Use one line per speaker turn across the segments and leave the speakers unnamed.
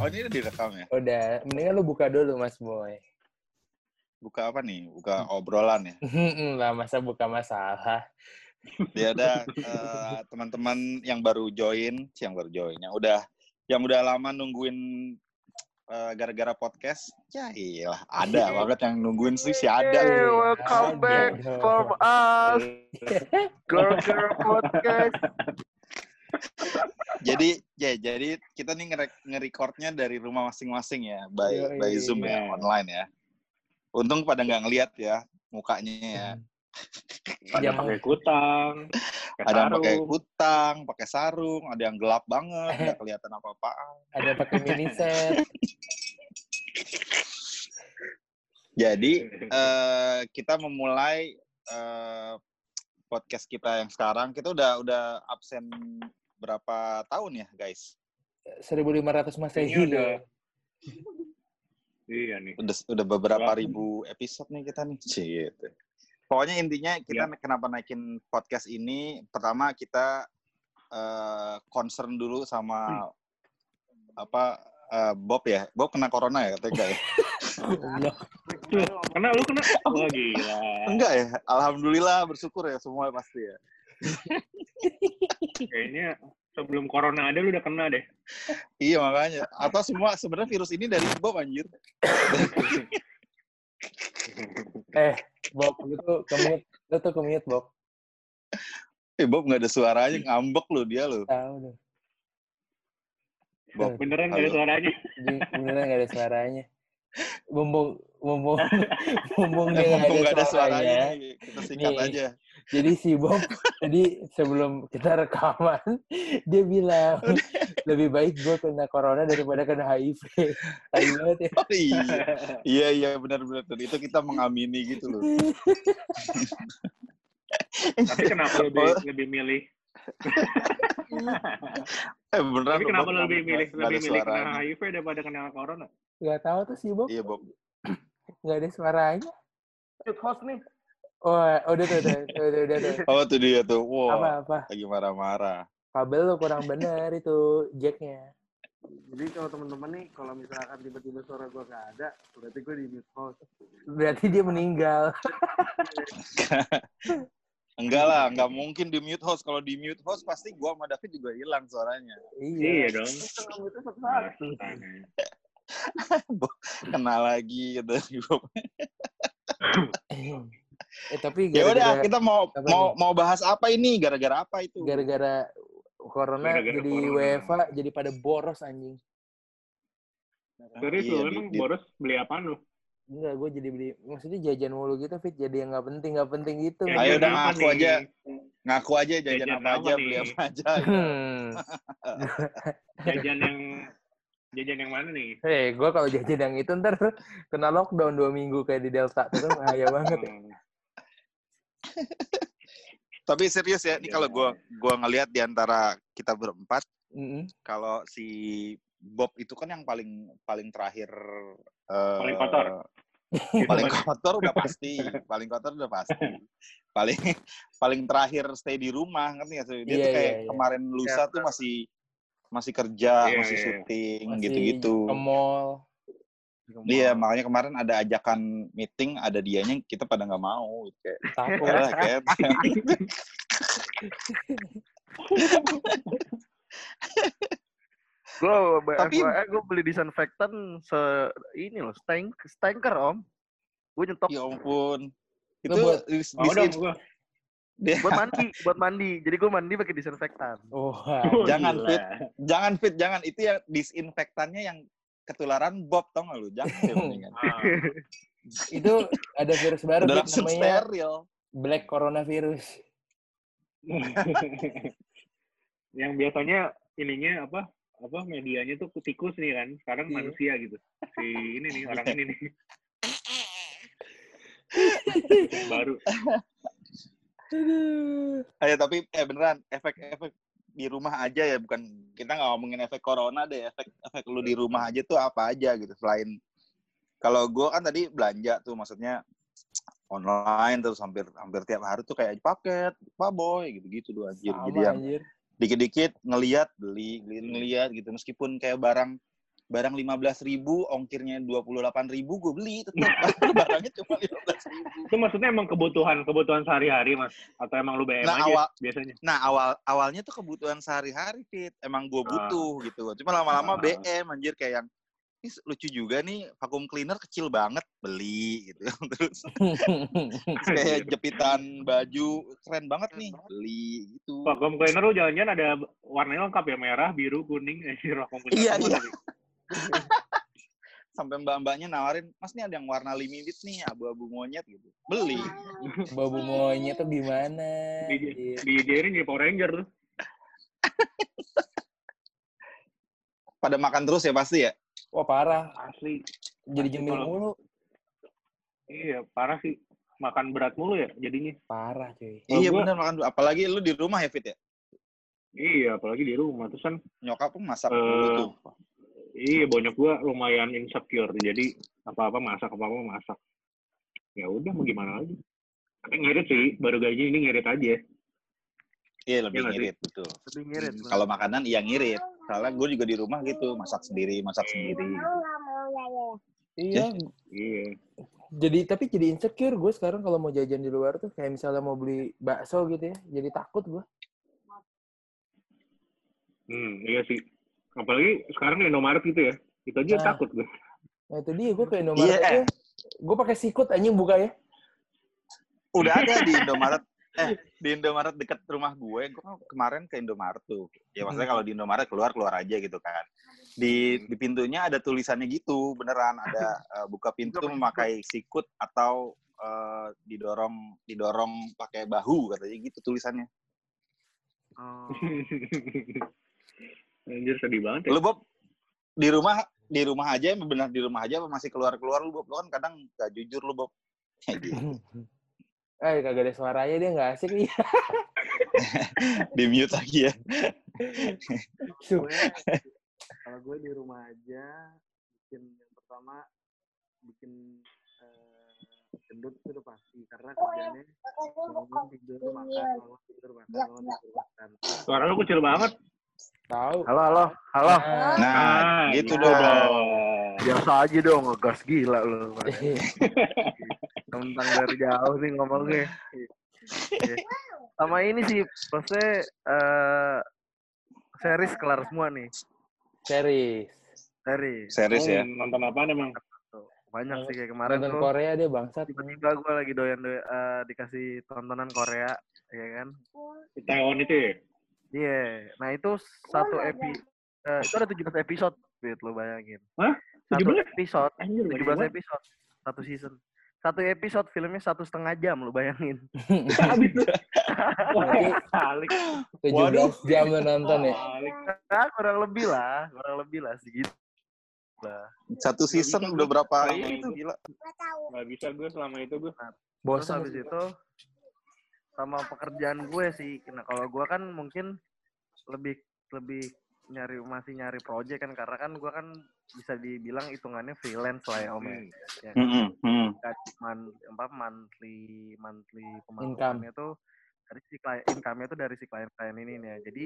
Oh ini udah direkam ya?
Udah, mendingan lu buka dulu Mas Boy.
Buka apa nih? Buka obrolan ya?
lah masa buka masalah.
Ya ada eh, teman-teman yang baru join, yang baru join, yang udah yang udah lama nungguin eh, gara-gara podcast. Ya iya, ada banget yang nungguin sih, sih ada.
Hey, welcome back from us, Girl Girl Podcast.
Jadi ya jadi kita nih nge- nge-recordnya dari rumah masing-masing ya, by
Yoi.
by Zoom ya, online ya. Untung pada nggak ngeliat ya mukanya ya.
Ada
Jangan-
pakai kutang,
Ada yang pakai kutang, pakai sarung, ada yang gelap banget, nggak kelihatan apa-apaan.
Ada pakai mini set.
Jadi eh, kita memulai eh, podcast kita yang sekarang. Kita udah udah absen berapa tahun ya, guys?
1500 Masehi.
Ini udah. Iya nih.
Udah udah beberapa
Berapa?
ribu episode nih kita nih. Gitu. Pokoknya intinya kita kenapa naikin podcast ini? Pertama kita eh, concern dulu sama apa eh, Bob ya. Bob kena corona ya katanya ya?
Allah.
Kena lu kena? Wah gila.
Enggak ya. Alhamdulillah bersyukur ya semua pasti ya.
Kayaknya sebelum corona ada lu udah kena deh.
Iya makanya. Atau semua sebenarnya virus ini dari Bob anjir.
Eh, Bob, lu tuh kemit, lu tuh kemit, Bob.
Eh Bob nggak ada suaranya ngambek lu dia lu.
Tahu deh.
Bob.
Beneran gak ada suaranya.
Beneran gak ada suaranya. Mumpung, mumpung, mumpung dia
Mumpung
nggak
nggak
ada suaranya.
nih, kita singkat
Nih.
aja.
Jadi si Bob tadi sebelum kita rekaman dia bilang lebih baik gue kena corona daripada kena HIV. Tai banget ya.
Oh iya, iya iya benar-benar itu kita mengamini gitu loh.
Tapi kenapa lebih lebih milih?
Eh beneran
Tapi kenapa lebih milih lebih milih kena
suaranya.
HIV daripada kena corona?
Gak tahu tuh si Bob
Iya Bob.
nggak ada suaranya.
Shoot host nih.
Oh, udah tuh, udah, udah, udah, udah, tuh.
Oh tuh dia tuh, wow,
Apa apa?
lagi marah-marah.
Kabel lu kurang bener itu jacknya.
Jadi kalau teman-teman nih, kalau misalkan tiba-tiba suara gue nggak ada, berarti gue di mute host.
Berarti dia meninggal.
Enggak lah, enggak mungkin di mute host. Kalau di mute host pasti gua sama David juga hilang suaranya.
Iya
Iya.
dong.
Kita satu-satu.
Kena lagi gitu.
Eh tapi
ya udah, kita mau mau
nih?
mau bahas apa ini? Gara-gara apa itu?
gara-gara corona
Gara-gara
jadi
corona.
WFA jadi pada boros anjing.
Serius
Iya,
lu
di-
emang
di-
boros beli apa lu?
Enggak, gue jadi beli, maksudnya jajan mulu gitu, Fit. Jadi yang nggak penting, nggak penting gitu.
Jajan
Ayo udah ngaku
nih?
aja. Ngaku aja jajan,
Jajan
apa
apa
aja,
nih?
beli apa aja.
Hmm.
Jajan yang jajan yang mana nih?
Hei, gue kalau jajan yang itu ntar kena lockdown dua minggu kayak di Delta. Itu kan bahaya banget. ya.
Hmm.
Tapi serius ya, ini
Iya.
kalau gua gua ngelihat di antara kita berempat,
Mm-mm.
kalau si Bob itu kan yang paling paling terakhir eh,
Paling kotor.
paling kotor udah pasti, paling kotor udah pasti. Paling paling terakhir stay di rumah, ngerti nggak sih? Dia
Iya,
tuh kayak
iya, iya.
kemarin lusa tuh masih masih kerja,
Iya,
masih
iya.
syuting
Masih
gitu-gitu.
Ke mall.
Iya, makanya kemarin ada ajakan meeting, ada dianya kita pada nggak mau. gitu. Kayak,
Takut.
"Yalah, kayak
Gue
Tapi-
FYI gue beli disinfektan se ini loh, stank, stanker om. Gue nyetok
ya ampun.
Lu
Itu
buat-
dis-
gua.
Dia-
buat mandi, buat mandi. Jadi gue mandi pakai disinfektan.
Oh,
Jangan,
gila.
Fit. jangan fit, jangan. Itu ya disinfektannya yang ketularan Bob, tau nggak lu? Jangan mendingan.
Ah.
itu ada virus baru
Udah
namanya
steril.
Black Coronavirus.
yang biasanya ininya apa apa medianya tuh tikus nih kan sekarang
Iya.
manusia gitu si ini nih orang ini nih Yang baru.
Ayo, tapi eh beneran efek-efek di rumah aja ya, bukan kita nggak ngomongin efek corona deh, efek efek lu di rumah aja tuh apa aja gitu selain kalau gue kan tadi belanja tuh maksudnya online terus hampir hampir tiap hari tuh kayak paket, pak boy gitu-gitu tuh anjir.
Sama
Jadi yang dikit-dikit ngeliat beli, beli ngeliat gitu meskipun kayak barang barang lima belas ribu, ongkirnya dua puluh delapan ribu, gue beli tetap barangnya cuma lima belas ribu.
Itu maksudnya emang kebutuhan kebutuhan sehari-hari mas? Atau emang lu BM
Nah,
aja
awal-
biasanya?
Nah awal awalnya tuh kebutuhan sehari-hari fit, emang gue
Ah.
butuh gitu. Cuma lama-lama
Ah.
BM anjir kayak yang ini lucu juga nih vacuum cleaner kecil banget beli gitu. Terus Terus kayak jepitan baju keren banget nih beli gitu.
Vacuum cleaner lu jalan-jalan ada warnanya lengkap ya merah, biru, kuning, eh vacuum cleaner
Iya, iya. Sampai mbak-mbaknya nawarin, Mas nih ada yang warna limited nih, abu-abu monyet gitu. Beli.
Babu monyet tuh gimana?
Di-
Iya.
Dijejerin jadi Power Ranger tuh.
Pada makan terus ya pasti ya.
Wah parah.
Asli.
Jadi jemil mulu.
Iya, parah sih. Makan berat mulu ya jadinya.
Parah cuy.
Iya
gua-
bener makan apalagi lu di rumah ya Fit ya.
Iya, apalagi di rumah. Terus kan,
Nyokap pun masak tuh.
Iya bonyok gua lumayan insecure. Jadi apa-apa masak, apa-apa masak. Ya udah, mau gimana lagi. Tapi ngirit sih, baru gaji ini ngirit aja.
Iya lebih
sih?
ngirit betul.
Lebih ngirit.
Hmm, Kalau makanan iya ngirit. Soalnya gue juga di rumah gitu, masak sendiri, masak sendiri.
Iya.
Iya.
Jadi tapi jadi insecure gue sekarang kalau mau jajan di luar tuh kayak misalnya mau beli bakso gitu ya. Jadi takut gue.
Hmm, iya sih. Apalagi sekarang di Indomaret gitu ya. Itu aja
Nah.
takut gue.
Nah itu dia gue ke Indomaret
Iya.
aja. Gue pakai sikut anjing buka ya.
Udah ada di Indomaret. Eh, di Indomaret deket rumah gue. Gue kan kemarin ke Indomaret tuh. Ya maksudnya kalau di Indomaret keluar keluar aja gitu kan. Di di pintunya ada tulisannya gitu, beneran ada eh, buka pintu memakai sikut atau eh, didorong didorong pakai bahu katanya gitu tulisannya.
Oh.
Anjir sedih banget ya.
Lu Bob di rumah di rumah aja benar di rumah aja apa masih keluar keluar lu Bob? Lu kan kadang gak jujur lu Bob. Kayak gitu.
Eh kagak ada suaranya dia nggak asik nih.
di mute lagi ya.
kalau gue di rumah aja bikin yang pertama bikin eh, gendut itu udah pasti karena kerjanya bangun tidur makan bangun tidur makan bangun tidur makan
Suara lu kecil banget.
Tahu.
halo halo halo
Nah,
Nah, gitu
gitu
dong.
biasa aja dong ngegas gila lu tentang dari jauh sih ngomongnya Iya. sama ini sih maksudnya eh series kelar semua nih
series.
series
Series ya.
Nonton apaan emang?
Banyak sih kayak kemarin
Nonton
tuh
Korea dia bangsat.
tiba-tiba gue lagi doyan doyan eh, dikasih tontonan Korea ya kan
Taiwan itu ya?
Iya, nah itu satu epi eh, itu ada 17 episode, Fit, lo bayangin.
Hah?
Satu
17?
episode,
Anjir, banyak
17
banget.
episode, satu season. Satu episode filmnya satu setengah jam, lo bayangin.
Habis Balik.
17 jam lu nonton ya.
Nah, kurang lebih lah, kurang lebih lah segitu. Lah.
Satu season udah berapa ini
itu.
gila.
Nggak bisa gue selama itu gue.
Terus
Bosan.
habis itu sama pekerjaan gue sih. Nah, kalau gue kan mungkin lebih lebih nyari masih nyari project kan karena kan gue kan bisa dibilang hitungannya freelance lah ya om ya. Ya kan?
Mm-mm, mm.
man, apa monthly monthly pemasukannya tuh dari si klien income-nya tuh dari si klien-klien ini nih ya. Jadi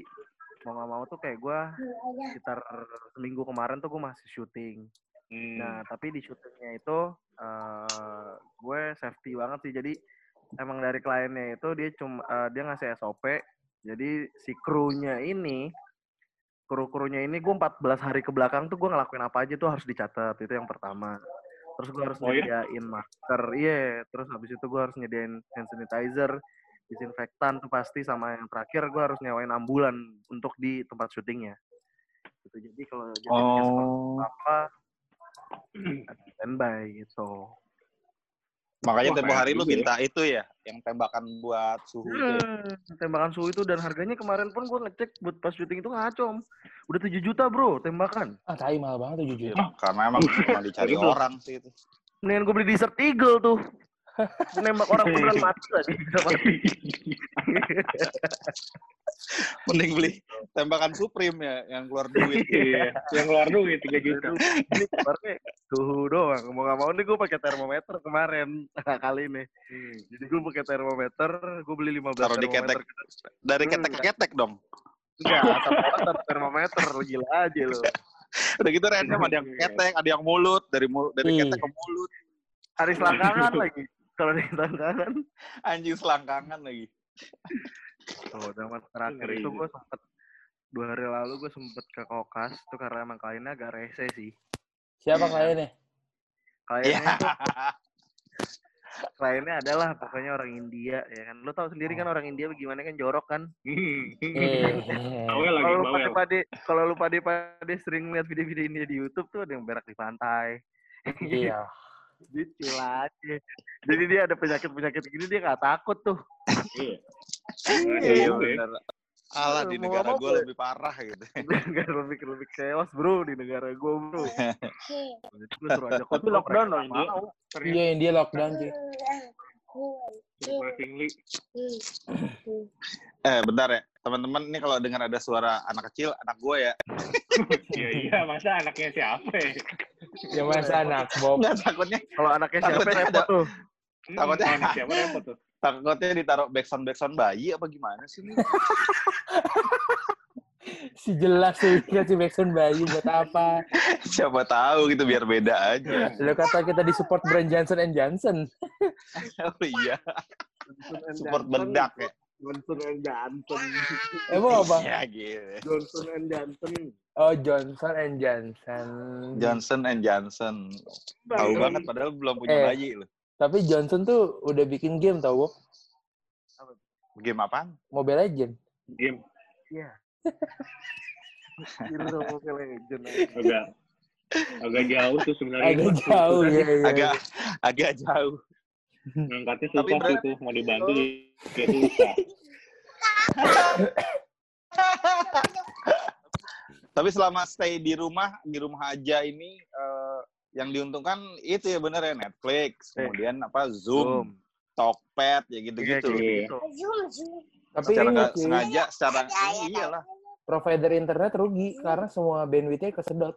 mau nggak mau tuh kayak gue sekitar seminggu kemarin tuh gue masih syuting.
Hmm.
Nah tapi di syutingnya itu eh gue safety banget sih. Jadi emang dari kliennya itu dia cuma eh, dia ngasih SOP. Jadi si krunya ini kru-krunya ini gue 14 hari ke belakang tuh gue ngelakuin apa aja tuh harus dicatat itu yang pertama terus gue harus
Oh, iya?
nyediain masker iya terus habis itu gue harus nyediain hand sanitizer disinfektan tuh pasti sama yang terakhir gue harus nyewain ambulan untuk di tempat syutingnya gitu jadi kalau jadi
Oh.
apa standby gitu
Makanya
Wah,
tempo hari lu
ya.
minta itu ya, yang tembakan buat suhu itu. ya.
Hmm, tembakan suhu itu dan harganya kemarin pun gue ngecek buat pas syuting itu ngaco udah 7 juta bro tembakan
Ah, tai mahal banget tuh jujur.
Ya, karena emang cuma dicari orang sih itu.
mendingan gue beli desert eagle tuh nembak orang beneran mati bisa mati
Mending beli tembakan Supreme ya, yang keluar duit.
Iya. Yang keluar duit 3 juta.
ini keluarnya suhu doang mau gak mau nih gue pakai termometer kemarin kali ini jadi gue pakai termometer gue beli 15
Taruh di
termometer
ketek. Dari ketek ke ketek dong.
enggak satu termometer gila aja lo
Udah gitu random ada yang ketek, ada yang mulut, dari mulut dari
Ih.
ketek ke mulut.
Hari selangkangan lagi. Kalau di selangkangan.
Anjing selangkangan lagi.
Tuh, zaman terakhir
Ngeri
itu
juga.
gue sempet dua hari lalu gue sempet ke kokas itu karena emang kliennya agak rese sih.
Siapa kliennya?
Iya.
Kliennya itu kliennya adalah pokoknya orang India ya kan. Lo tau sendiri kan orang India gimana kan jorok kan.
Eh,
lagi,
Kalau lu pade pade kalau lu pade pade sering lihat video-video India di YouTube tuh ada yang berak di pantai.
iya.
Aja. Jadi dia ada penyakit-penyakit gini dia nggak takut tuh.
Iya.
Iya
Oke.
bener. Alah di negara gue
gue.
lebih parah gitu.
Negara lebih lebih chaos bro di negara gue bro.
Tapi lockdown loh India.
Iya, India lockdown cuy.
Surprisingly.
Eh bentar ya, teman-teman ini kalau dengar ada suara anak kecil, anak gue ya.
Iya iya, masa anaknya siapa? ya?
Ya masa anak Bob.
Nggak takutnya,
Kalau anaknya siapa
Takutnya
repot tuh.
Hmm,
Takutnya-
anak siapa repot tuh?
takutnya ditaruh backsound backsound bayi apa gimana sih? ini?
Si jelas tuh kasih backsound bayi buat apa?
Siapa tahu gitu biar beda aja.
Lo kata kita disupport brand Johnson and Johnson.
Oh iya, support bedak ya.
Johnson and Johnson.
Emang apa?
Ya gitu.
Johnson and Johnson.
Oh, Johnson and Johnson.
Johnson and Johnson. Tahu banget padahal belum punya
Eh.
bayi loh.
Tapi Johnson tuh udah bikin game tau, Bob.
Game apaan?
Mobile Legend.
Game
Iya. Hero Mobile Legend.
agak agak jauh tuh sebenarnya.
Agak jauh ya. ya.
Agak agak jauh.
Ngangkatnya susah sih tuh, mau dibantu ya susah.
Tapi selama stay di rumah, di rumah aja ini eh, yang diuntungkan itu ya bener ya Netflix,
Eh.
kemudian apa Zoom,
Zoom.
Tokped ya
Iya,
gitu-gitu.
Iya.
gitu.
Tapi
secara
ini
sengaja, secara ini iyalah.
provider internet rugi karena semua bandwidthnya kesedot.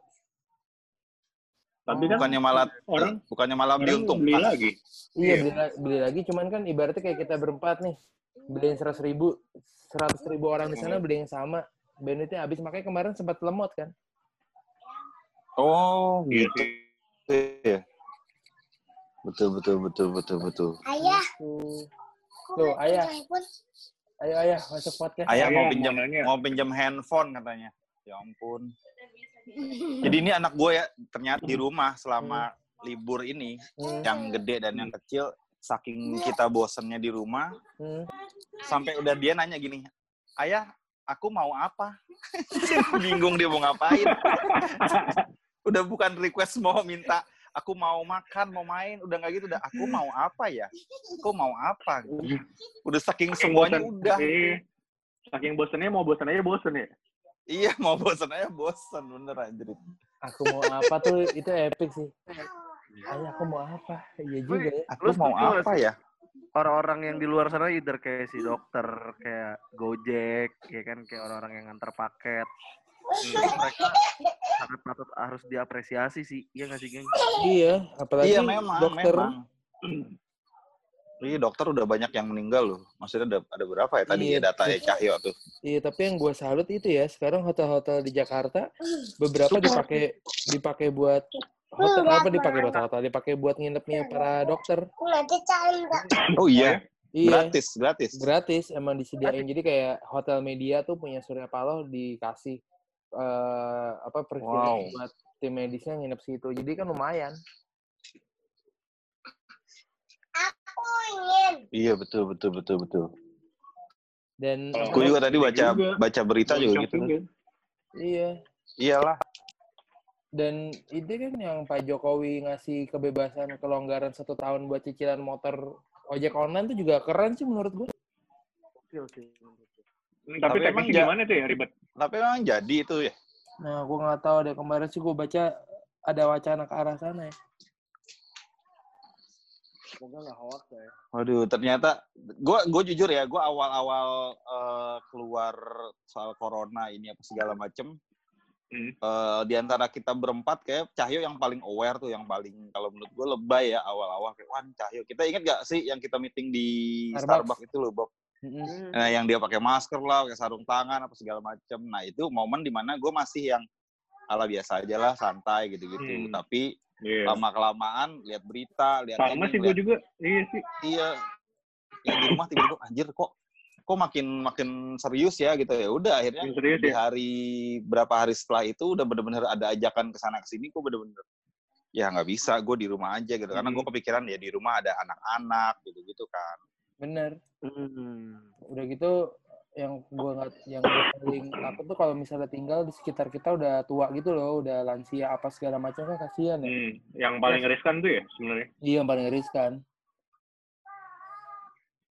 Tapi kan
Bukannya malah
orang
bukannya malah
orang beli
diuntungkan.
lagi.
Iya,
Iya.
beli, beli lagi. Cuman kan ibaratnya kayak kita berempat nih. Beliin seratus ribu. Seratus ribu orang di sana beli yang sama. Bandwidthnya habis. Makanya kemarin sempat lemot kan.
Oh,
Iya
gitu.
sih.
ya. Betul betul betul betul betul.
Ayah,
Tuh. ayah. Ayo, ayah. Masuk podcast.
Ayah mau
Ayah,
pinjam
mau nanya.
mau pinjam handphone katanya. Ya ampun. Jadi ini anak gue ya ternyata di rumah selama libur ini
Hmm,
yang gede dan yang kecil saking kita bosennya di rumah
hmm.
sampai udah dia nanya gini, ayah aku mau apa? Bingung dia mau ngapain. udah bukan request mau minta aku mau makan mau main udah nggak gitu udah aku mau apa ya aku mau apa udah saking semuanya
bosen.
udah
Iya. Saking bosennya mau bosen aja bosen ya.
Iya mau bosen aja bosen bener anjir
Aku mau apa tuh itu epic sih. Ayah aku mau apa? Iya juga ya.
aku mau apa ya
Orang-orang yang di luar sana either kayak si dokter, kayak Gojek, ya kan kayak orang-orang yang nganter paket. Mereka sangat patut harus diapresiasi sih. Iya nggak sih, geng?
Iya, apalagi
iya memang
dokter.
memang Iya dokter udah banyak yang meninggal loh. Maksudnya ada, ada berapa ya tadi
Iya.
ya data ya Cahyo tuh.
Iya, tapi yang gue salut itu ya, sekarang hotel-hotel di Jakarta beberapa dipakai dipakai buat hotel apa dipakai buat hotel, dipakai buat nginepnya para dokter.
Oh iya,
Iya,
gratis, gratis.
gratis emang disediain. Jadi kayak hotel media tuh punya Surya Paloh dikasih eh apa privilege
Wow.
buat tim medisnya nginep situ. Jadi kan lumayan.
Aku.
Iya betul betul betul betul.
Dan
Gue juga tadi baca
juga.
baca berita juga
Bocor
gitu.
juga.
iya.
Iyalah.
Dan itu kan yang Pak Jokowi ngasih kebebasan kelonggaran satu tahun buat cicilan motor ojek online tuh juga keren sih menurut gue.
Oke, oke.
Tapi
Tapi
emang
gimana tuh ya ribet?
Tapi memang jadi itu ya.
Nah, gue nggak tahu deh kemarin sih gue baca ada wacana ke arah sana ya.
Semoga nggak hoax ya.
Waduh, ternyata gue gue jujur ya, gue awal-awal eh, keluar soal corona ini apa segala macem.
Hmm.
eh, di antara kita berempat kayak Cahyo yang paling aware tuh, yang paling kalau menurut gue lebay ya awal-awal kayak wah Cahyo. Kita ingat gak sih yang kita meeting di
Starbucks.
Starbucks, itu loh, Bob?
Mm-mm.
Nah, yang dia pakai masker lah, pakai sarung tangan apa segala macem. Nah itu momen di mana gue masih yang ala biasa aja lah santai gitu-gitu
Hmm.
tapi
Iya.
lama kelamaan lihat berita lihat
Sama sih gue juga. Iya sih.
iya ya di rumah tiba-tiba anjir kok kok makin makin serius ya gitu ya udah akhirnya
serius
di
ya.
hari berapa hari setelah itu udah bener-bener ada ajakan ke sana ke sini kok bener-bener ya nggak bisa gue di rumah aja gitu karena gue
Hmm.
kepikiran ya di rumah ada anak-anak gitu gitu kan
Bener.
Hmm.
Udah gitu yang gua nggak yang gua paling takut tuh kalau misalnya tinggal di sekitar kita udah tua gitu loh, udah lansia apa segala macam kan kasihan ya.
Hmm. Yang paling riskan tuh ya sebenarnya.
Iya yang paling riskan.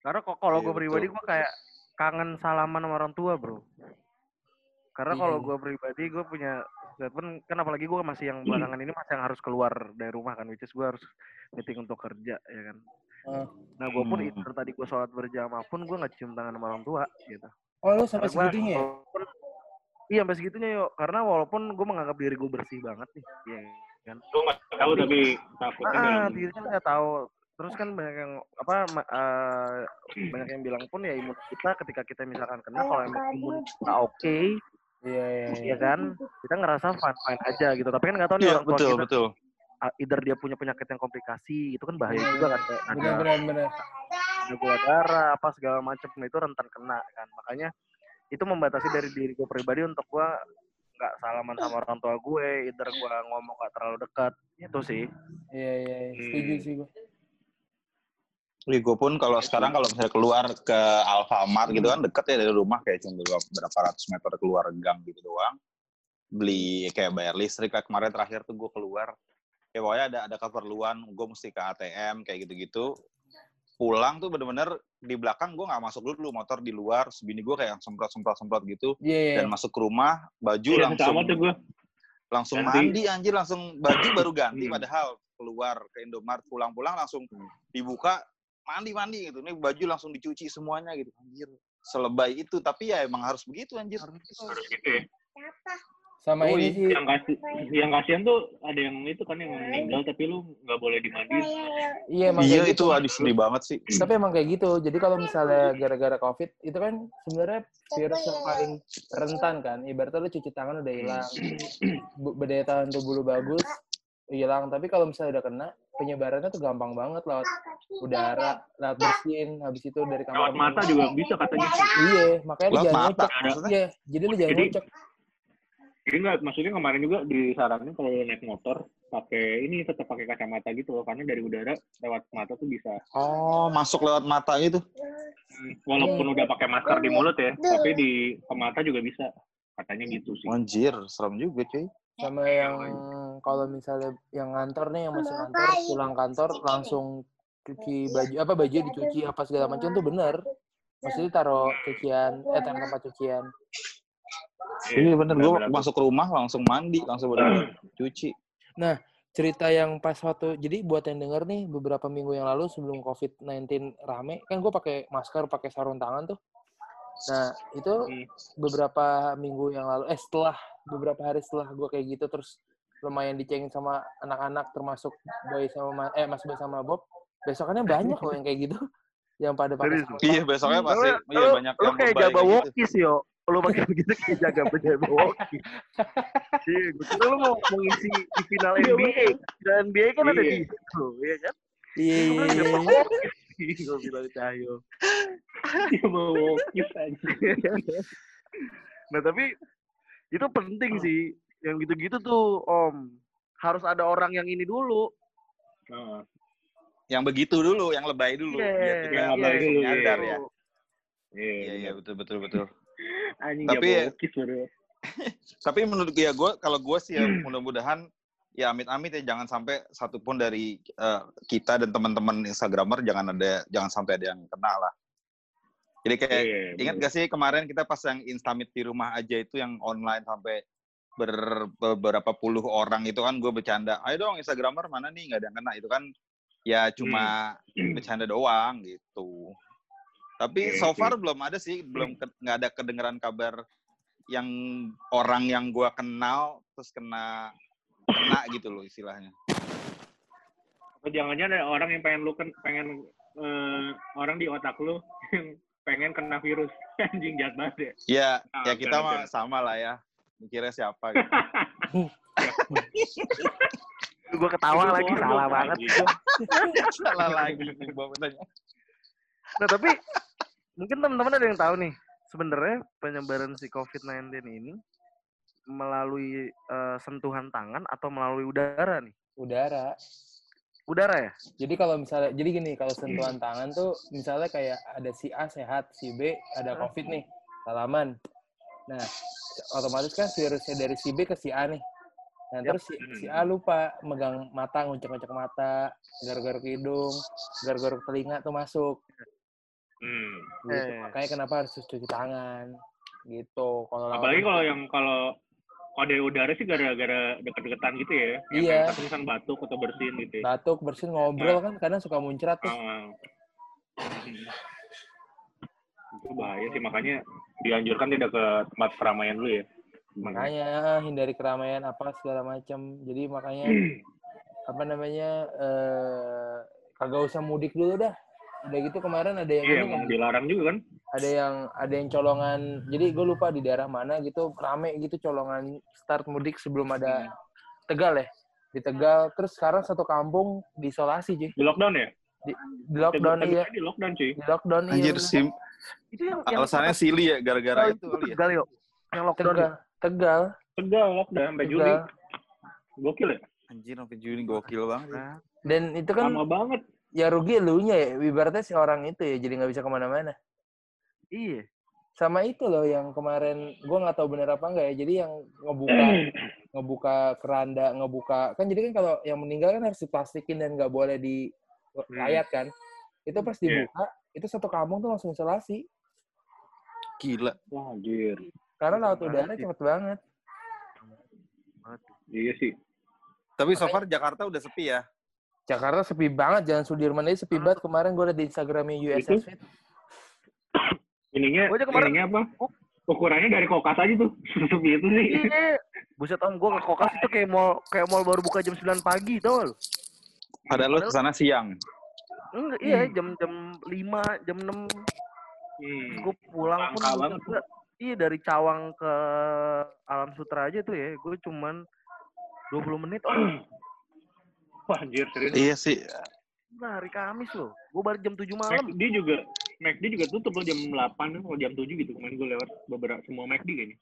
Karena kok kalau
Iya,
gue pribadi
betul.
gue kayak kangen salaman sama orang tua bro. Karena
Iya,
kalau
iya.
gue pribadi gue punya statement kan apalagi gue masih yang belakangan ini masih yang harus keluar dari rumah kan, which is gue harus meeting untuk kerja ya kan.
Ah.
Nah gue pun
Hmm.
itu tadi gue sholat berjamaah pun gue nggak cium tangan sama orang tua gitu.
Oh lu sampai
Karena
segitunya ya?
walaupun- iya sampai segitunya yuk. Karena walaupun gue menganggap diri gue bersih banget nih, iya kan.
Gue nggak tahu tapi takutnya
Ah,
dalam
dirinya nggak tahu. Terus kan banyak yang apa ma- eh, banyak yang bilang pun ya imun kita ketika kita misalkan kena kalau emang imun kita oke,
Iya iya iya.
ya kan kita ngerasa fine fine aja gitu. Tapi kan nggak tahu nih
iya
orang tua
betul
kita
betul
either dia punya penyakit yang komplikasi itu kan bahaya juga kan kayak ada ada gula darah apa segala macam nah, itu rentan kena kan. Makanya itu membatasi dari diri gue pribadi untuk gue nggak salaman sama orang tua gue, either gue ngomong gak terlalu dekat itu sih.
Iya iya iya. Setuju
Hmm.
sih gua.
Iya, gue pun kalau sekarang kalau misalnya keluar ke Alfamart gitu kan deket ya dari rumah kayak cuma berapa, berapa ratus meter keluar gang gitu doang. Beli kayak bayar listrik kayak kemarin terakhir tuh gue keluar. Ya pokoknya ada ada keperluan gue mesti ke ATM kayak gitu-gitu. Pulang tuh bener-bener di belakang gue nggak masuk dulu motor di luar. Sebini gue kayak semprot semprot semprot gitu
Iya iya.
dan masuk ke rumah baju
Iya,
langsung
sama tuh gue.
langsung
Ganti.
mandi anjir langsung baju baru ganti
Hmm.
padahal keluar ke Indomaret pulang-pulang langsung dibuka mandi-mandi gitu nih baju langsung dicuci semuanya gitu anjir selebay itu tapi ya emang harus begitu anjir
Harus gitu ya.
Sama
Oh,
ini
iya.
sih.
Yang kasih, yang kasihan tuh ada yang itu kan yang meninggal tapi lu nggak boleh dimandiin.
Iya emang
iya
kayak
itu
gitu.
aduh sedih banget sih
Tapi emang kayak gitu. Jadi kalau misalnya gara-gara COVID itu kan sebenarnya virus yang paling rentan kan. Ibaratnya lu cuci tangan udah hilang, berdaya tahan tubuh lu bagus, hilang. Tapi kalau misalnya udah kena, penyebarannya tuh gampang banget lewat udara, lewat bersin, habis itu dari kamar.
Lewat mata juga bisa katanya.
Iya, makanya lu jangan
maksudnya?
Iya, jadi lu jangan ngocek.
Jadi nggak, maksudnya kemarin juga disaranin kalau naik motor pakai ini tetap pakai kacamata gitu loh karena dari udara lewat mata tuh bisa
oh masuk lewat mata itu
walaupun udah pakai masker di mulut ya tapi di ke mata juga bisa katanya gitu sih.
anjir serem juga cuy
Sama yang kalau misalnya yang ngantor nih, yang masih ngantor, pulang kantor langsung cuci baju, apa baju dicuci apa segala macam tuh bener. Maksudnya taruh cucian, eh tempat cucian.
Iya bener. Gue masuk ke rumah langsung mandi langsung bener cuci.
Cerita yang pas waktu jadi buat yang denger nih beberapa minggu yang lalu sebelum COVID-19 rame kan gue pakai masker pakai sarung tangan tuh. Nah itu
Hmm.
beberapa minggu yang lalu eh setelah beberapa hari setelah gue kayak gitu terus lumayan dicengin sama anak-anak termasuk boy sama Ma- eh mas boy sama Bob. Besokannya banyak loh yang kayak gitu yang pada pakai
iya besoknya
Lu-
pasti iya banyak
lu
yang
kayak jaga
kayak gitu.
yo lu pakai begitu kayak jaga jaga wokis iya gue kira lu mau mengisi di final
Iya,
NBA final NBA kan ada
Iya.
di situ iya kan?
Iya iya iya.
gue bilang Cahyo
Dia mau wokis aja.
nah tapi itu penting sih. Yang gitu-gitu tuh om harus ada orang yang ini dulu.
Nah,
yang begitu dulu yang lebay dulu
Iya,
biar kita
yang lebay dulu,
nyadar
iya.
ya
iya,
iya iya betul betul betul
Anjing
Tapi-
baru.
tapi menurut gue gue kalau gue sih ya mudah-mudahan ya amit-amit ya jangan sampai satupun dari eh, kita dan teman-teman instagramer jangan ada jangan sampai ada yang kena lah. Jadi kayak
Iya,
ingat gak sih kemarin kita pas yang instamit di rumah aja itu yang online sampai ber- beberapa puluh orang itu kan gue bercanda ayo dong instagramer mana nih nggak ada yang kena itu kan ya cuma bercanda doang gitu tapi
Oke,
so far belum ada sih belum ke- nggak ada kedengeran kabar yang orang yang gua kenal terus kena kena gitu loh istilahnya
Atau jangan-jangan ada orang yang pengen lu kan pengen eh, orang di otak lu yang pengen kena virus. Anjing jahat banget ya.
ya
Ah,
ya kita
oke,
mah sama lah ya mikirnya siapa gitu
gue ketawa lagi salah banget.
Salah lagi.
Nah tapi mungkin teman-teman ada yang tahu nih sebenarnya penyebaran si COVID-19 ini melalui eh, sentuhan tangan atau melalui udara nih?
Udara.
Udara ya?
Jadi kalau misalnya, jadi gini, kalau sentuhan tangan tuh misalnya kayak ada si A sehat, si B ada COVID nih, salaman. Nah, otomatis kan virusnya dari si B ke si A nih. Nah,
Yap.
terus si, si A lupa megang mata, nguncek-nguncek mata, garuk-garuk hidung, garuk-garuk telinga tuh masuk.
Hmm.
Gitu.
Eh.
Makanya kenapa harus cuci tangan. Gitu. Kalau
Apalagi kalau yang kalau kalau dari udara sih gara-gara deket-deketan gitu ya. Yang
Iya.
kayak misalkan batuk atau bersin gitu ya.
batuk, bersin, ngobrol kan kadang suka muncrat tuh.
Hmm. Itu bahaya sih makanya dianjurkan tidak ke tempat keramaian dulu ya.
Makanya hindari keramaian apa segala macam. Jadi makanya apa namanya eh kagak usah mudik dulu dah. Udah gitu kemarin ada yang
Iya
ini
emang
kan,
dilarang juga kan.
ada yang ada yang colongan. Jadi gue lupa di daerah mana gitu rame gitu colongan start mudik sebelum ada
Hmm.
Tegal ya. Di Tegal terus sekarang satu kampung diisolasi cuy.
Di lockdown ya?
Di lockdown
Tegal-
iya.
Di lockdown cuy.
Di lockdown iya.
Anjir
bener.
sim.
Itu yang, yang
Alasannya silly ya gara-gara
Oh,
itu kali ya.
Tegal yuk. Yang lockdown
Tegal. Tegal.
Tegal lockdown sampai Juli.
Tegal.
Gokil ya?
Anjir sampai Juni gokil banget. ya.
Dan itu kan
Lama banget.
Ya rugi elunya ya. Ibaratnya si orang itu ya jadi nggak bisa ke mana-mana.
iya.
sama itu loh yang kemarin gue nggak tahu bener apa enggak ya jadi yang ngebuka ngebuka keranda ngebuka kan jadi kan kalau yang meninggal kan harus diplastikin dan nggak boleh di layat kan itu pas
Iya.
dibuka itu satu kampung tuh langsung isolasi
Gila.
Wah anjir.
karena laut
Cepet
udara cepet banget
Iya sih.
Tapi so far Jakarta udah sepi ya.
Jakarta sepi banget jalan Sudirman aja sepi banget kemarin gue liat di Instagramnya USS Fit
Ininya,
Gua aja kemarin-
ininya apa? Ukurannya dari kokas aja tuh. Sepi itu sih.
Iya. Buset om, gue ke kokas itu kayak mall kayak mall baru buka jam 9 pagi, tau gak lu?
Padahal lu ke sana siang.
Enggak, iya jam jam 5, jam 6
Hmm.
gue pulang pun
Langka
gua
banget
juga, iya dari Cawang ke Alam Sutra aja tuh ya, gue cuman 20 menit om.
Wah anjir serius.
Iya sih.
Nah, hari Kamis loh. Gue balik jam 7 malam.
McD juga McD juga tutup loh jam 8 atau jam 7 gitu. Kemarin gue lewat beberapa semua McD kayaknya.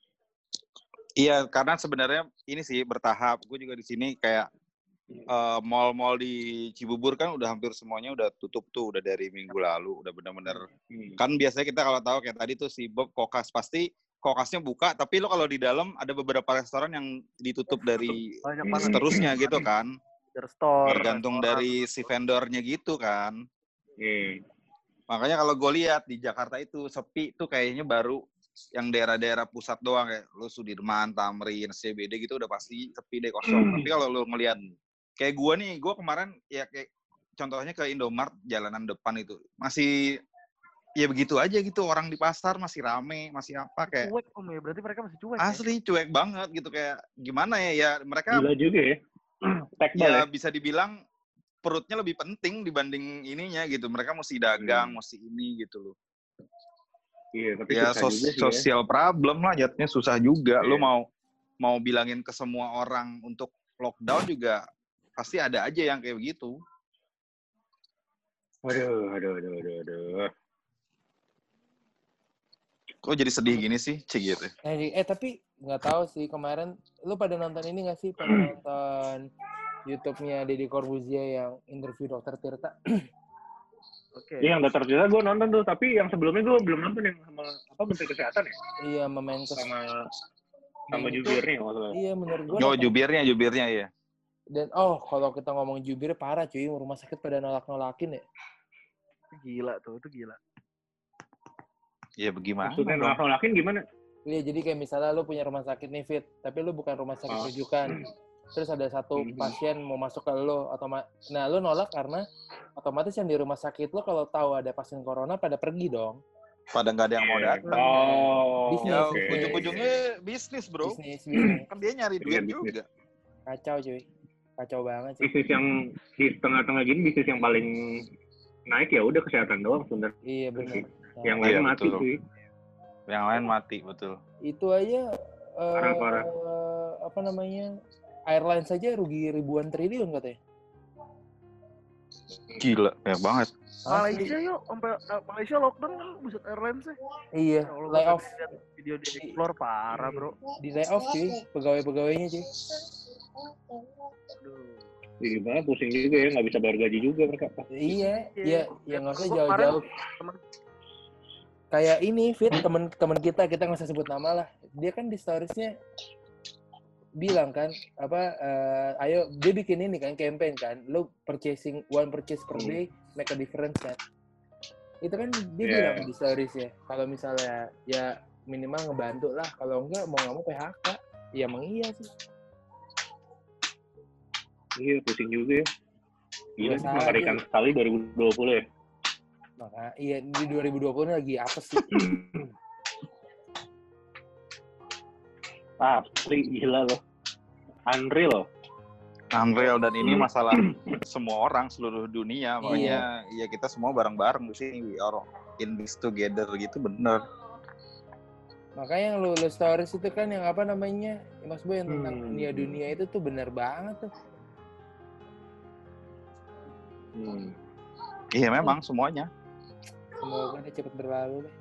Iya, karena sebenarnya ini sih bertahap. Gue juga di sini kayak eh, mall-mall di Cibubur kan udah hampir semuanya udah tutup tuh udah dari minggu lalu, udah bener-bener
Hmm.
kan biasanya kita kalau tahu kayak tadi tuh si Bob kokas pasti kokasnya buka, tapi lo kalau di dalam ada beberapa restoran yang ditutup dari
Banyak
seterusnya gitu kan,
store.
tergantung
restoran.
dari si vendornya gitu kan.
Iya.
Makanya kalau gue lihat di Jakarta itu sepi tuh kayaknya baru yang daerah-daerah pusat doang kayak lu Sudirman, Tamrin, CBD gitu udah pasti sepi deh kosong. Tapi kalau lu ngelihat kayak gue nih, gue kemarin ya kayak contohnya ke Indomart jalanan depan itu masih ya begitu aja gitu orang di pasar masih rame, masih apa kayak
Cuek om ya, berarti mereka masih cuek ya?
asli cuek banget gitu kayak gimana ya ya mereka
Gila juga ya. Ya.
ya bisa dibilang perutnya lebih penting dibanding ininya gitu. Mereka mesti dagang, mesti ini gitu loh.
Iya, tapi
ya sos-
juga sih ya.
sosial problem lah jatuhnya susah juga lu
Iya.
mau mau bilangin ke semua orang untuk lockdown juga pasti ada aja yang kayak begitu
Aduh, aduh, aduh, aduh, aduh.
Kok jadi sedih gini sih cik gitu?
Eh, eh tapi nggak tahu sih kemarin lu pada nonton ini nggak sih? Pada nonton YouTube-nya Deddy Corbuzier yang interview dokter Tirta?
Oke.
Iya, yang dokter cerita gue nonton tuh, tapi yang sebelumnya gue belum nonton yang sama apa Menteri Kesehatan ya,
iya Memenkes
sama sama
Dan itu-
jubirnya salah.
iya menurut gua
oh jubirnya jubirnya ya
dan oh kalau kita ngomong jubir parah cuy. Rumah sakit pada nolak nolakin ya
Gila tuh, itu gila.
Ya bagaimana
Maksudnya nolak-nolakin gimana?
Iya, jadi kayak misalnya lu punya rumah sakit nih, Fit, tapi lu bukan rumah sakit
Ah.
rujukan. Terus ada satu
Mhm.
pasien mau masuk ke lu, otoma nah lu nolak karena otomatis yang di rumah sakit lu kalau tahu ada pasien corona pada pergi dong.
pada nggak ada yang mau
Iya.
datang
Oh,
Bisnis,
ya
oke.
ujung-ujungnya bisnis bro
Bisnis, bisnis.
kan dia nyari
Iya,
duit
bisnis.
juga
Kacau cuy. Kacau banget sih.
bisnis yang di tengah-tengah gini bisnis yang paling naik ya udah kesehatan doang sebenarnya.
Iya benar. Nah,
Yang
Iya,
lain mati
betul.
sih.
yang lain mati betul
itu aja eh,
Parah, parah.
apa namanya airline saja rugi ribuan triliun katanya.
Gila, ya banget.
Malaysia yuk, sampai eh, Malaysia lockdown kan buset airlines sih.
Iya,
Ya Allah,
lay off
video di explore parah, Bro.
di lay off cuy pegawai-pegawainya cuy.
Aduh.
Gimana pusing juga ya, nggak bisa bayar gaji juga mereka.
Iya,
Iya.
iya, ya nggak usah jauh-jauh. Kayak ini fit temen temen kita kita nggak usah sebut nama lah. Dia kan di storiesnya bilang kan apa eh, ayo dia bikin ini kan campaign kan lo purchasing one purchase per day make a difference kan itu kan dia
Yeah.
bilang di stories ya kalau misalnya ya minimal ngebantu lah kalau enggak mau nggak mau PHK ya emang iya sih
Iya, pusing juga ya. Gila, mengerikan sekali 2020 ya.
Maka iya di 2020 ini lagi apa sih
Asli, gila loh. Unreal loh.
Unreal dan ini masalah semua orang seluruh dunia
Iya.
makanya ya kita semua bareng-bareng di sini we are in this together gitu bener
makanya yang lu, lu stories itu kan yang apa namanya ya, mas boy yang tentang
Hmm.
dunia dunia itu tuh bener banget tuh
Hmm.
iya memang semuanya
semoga dia cepet berlalu deh.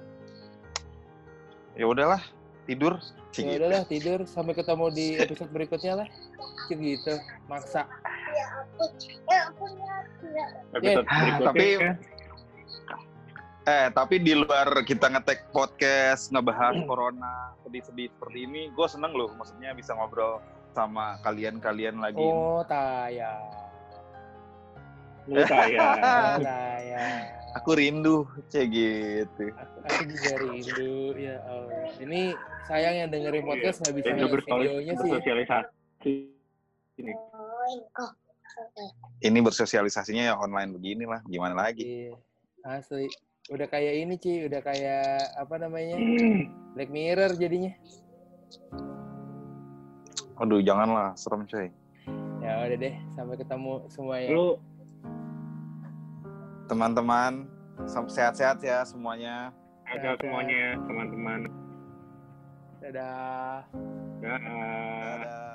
Ya udahlah tidur.
Ya udahlah tidur. Sampai ketemu di episode berikutnya lah. Cik gitu maksa.
Episode berikutnya.
Tapi- eh tapi di luar kita ngetek podcast ngebahas corona sedih-sedih seperti ini gue seneng loh maksudnya bisa ngobrol sama kalian-kalian lagi.
Oh tayang.
Lu saya.
oh tayang
aku rindu cek gitu
aku juga rindu ya Allah ini sayang yang dengerin podcast nggak bisa lihat videonya sih ya.
bersosialisasi. Ini.
ini bersosialisasinya ya online begini lah gimana lagi
Iya, asli. Udah kayak ini, Ci. Udah kayak, apa namanya, Black Mirror jadinya.
aduh janganlah serem coy
Ya udah deh, sampai ketemu semua ya.
Lu
teman-teman sehat-sehat ya semuanya
ada semuanya teman-teman.
Dadah.
Dah.
Dadah.